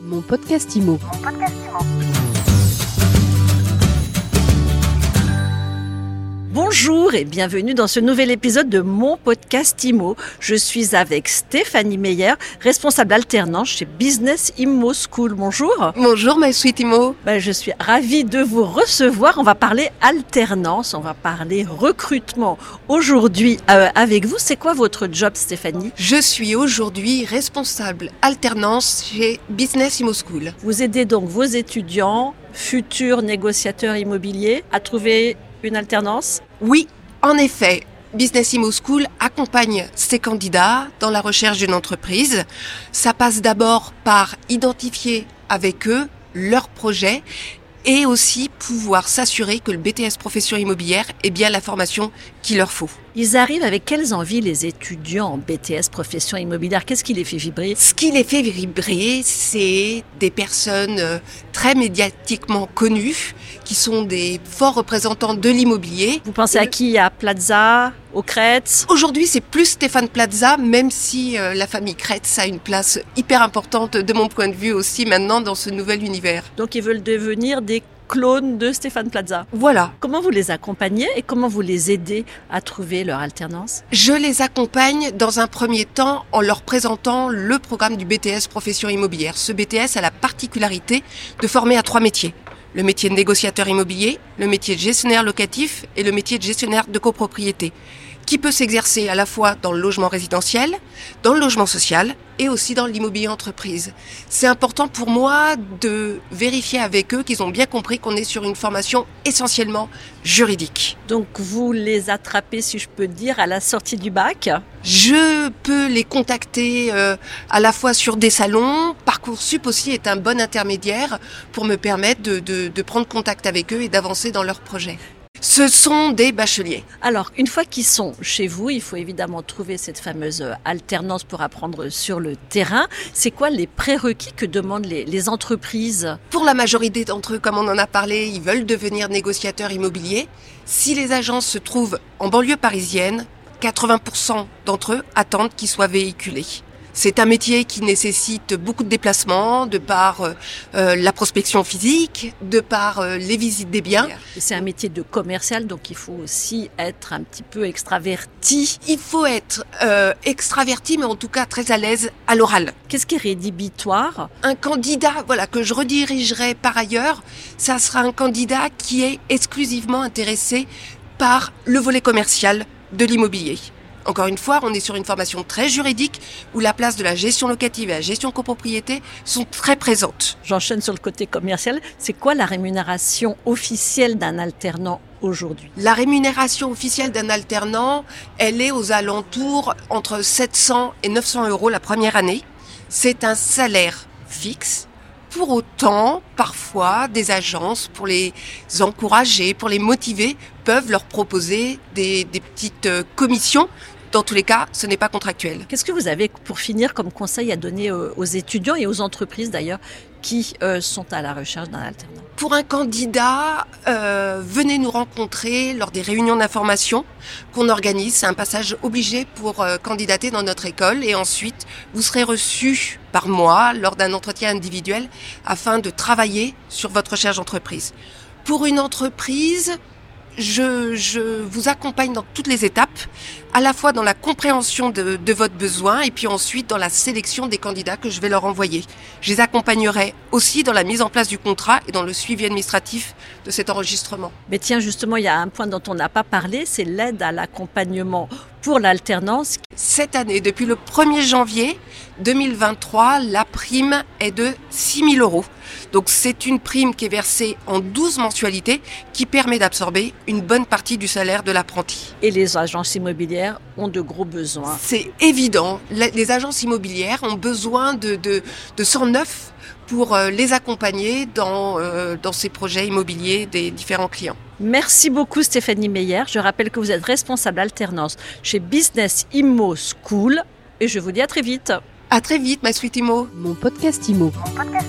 Mon podcast IMO. Bonjour et bienvenue dans ce nouvel épisode de mon podcast IMO. Je suis avec Stéphanie Meyer, responsable alternante chez Business IMO School. Bonjour. Bonjour, ma sweet Imo. Ben, je suis ravie de vous recevoir. On va parler alternance, on va parler recrutement. Aujourd'hui, euh, avec vous, c'est quoi votre job, Stéphanie? Je suis aujourd'hui responsable alternance chez Business Imo School. Vous aidez donc vos étudiants, futurs négociateurs immobiliers, à trouver une alternance Oui, en effet. Business Imo School accompagne ses candidats dans la recherche d'une entreprise. Ça passe d'abord par identifier avec eux leur projet et aussi pouvoir s'assurer que le BTS profession immobilière est bien la formation qu'il leur faut. Ils arrivent avec quelles envies les étudiants en BTS profession immobilière? Qu'est-ce qui les fait vibrer? Ce qui les fait vibrer, c'est des personnes euh, très médiatiquement connues, qui sont des forts représentants de l'immobilier. Vous pensez à qui? À Plaza Au Crête Aujourd'hui, c'est plus Stéphane Plaza, même si euh, la famille Kretz a une place hyper importante de mon point de vue aussi maintenant dans ce nouvel univers. Donc ils veulent devenir des clones de Stéphane Plaza. Voilà. Comment vous les accompagnez et comment vous les aidez à trouver leur alternance? Je les accompagne dans un premier temps en leur présentant le programme du BTS profession immobilière. Ce BTS a la particularité de former à trois métiers. Le métier de négociateur immobilier, le métier de gestionnaire locatif et le métier de gestionnaire de copropriété, qui peut s'exercer à la fois dans le logement résidentiel, dans le logement social et aussi dans l'immobilier entreprise. C'est important pour moi de vérifier avec eux qu'ils ont bien compris qu'on est sur une formation essentiellement juridique. Donc vous les attrapez, si je peux dire, à la sortie du bac Je peux les contacter euh, à la fois sur des salons. Parcoursup aussi est un bon intermédiaire pour me permettre de, de- de prendre contact avec eux et d'avancer dans leurs projets. Ce sont des bacheliers. Alors, une fois qu'ils sont chez vous, il faut évidemment trouver cette fameuse euh, alternance pour apprendre sur le terrain. C'est quoi les prérequis que demandent les, les entreprises? Pour la majorité d'entre eux, comme on en a parlé, ils veulent devenir négociateurs immobiliers. Si les agences se trouvent en banlieue parisienne, 80% d'entre eux attendent qu'ils soient véhiculés. C'est un métier qui nécessite beaucoup de déplacements, de par euh, euh, la prospection physique, de par euh, les visites des biens. C'est un métier de commercial, donc il faut aussi être un petit peu extraverti. Il faut être euh, extraverti, mais en tout cas très à l'aise à l'oral. Qu'est-ce qui est rédhibitoire? Un candidat, voilà, que je redirigerai par ailleurs, ça sera un candidat qui est exclusivement intéressé par le volet commercial de l'immobilier. Encore une fois, on est sur une formation très juridique où la place de la gestion locative et la gestion copropriété sont très présentes. J'enchaîne sur le côté commercial. C'est quoi la rémunération officielle d'un alternant aujourd'hui? La rémunération officielle d'un alternant, elle est aux alentours entre 700 et 900 euros la première année. C'est un salaire fixe. Pour autant, parfois, des agences, pour les encourager, pour les motiver, peuvent leur proposer des, des petites euh, commissions. Dans tous les cas, ce n'est pas contractuel. Qu'est-ce que vous avez pour finir comme conseil à donner aux étudiants et aux entreprises d'ailleurs qui euh, sont à la recherche d'un alternant? Pour un candidat, euh, venez nous rencontrer lors des réunions d'information qu'on organise. C'est un passage obligé pour euh, candidater dans notre école et ensuite vous serez reçu par moi lors d'un entretien individuel afin de travailler sur votre recherche d'entreprise. Pour une entreprise, je, je vous accompagne dans toutes les étapes, à la fois dans la compréhension de, de votre besoin et puis ensuite dans la sélection des candidats que je vais leur envoyer. Je les accompagnerai aussi dans la mise en place du contrat et dans le suivi administratif de cet enregistrement. Mais tiens, justement, il y a un point dont on n'a pas parlé, c'est l'aide à l'accompagnement pour l'alternance. Cette année, depuis le 1er janvier 2023, la prime est de 6 000 euros. Donc c'est une prime qui est versée en 12 mensualités qui permet d'absorber une bonne partie du salaire de l'apprenti. Et les agences immobilières ont de gros besoins. C'est évident, les agences immobilières ont besoin de, de, de 109 pour euh, les accompagner dans, euh, dans ces projets immobiliers des différents clients. Merci beaucoup Stéphanie Meyer. Je rappelle que vous êtes responsable alternance chez Business Immo School et je vous dis à très vite. À très vite, ma sweet Imo. Mon podcast IMO. Mon podcast Imo.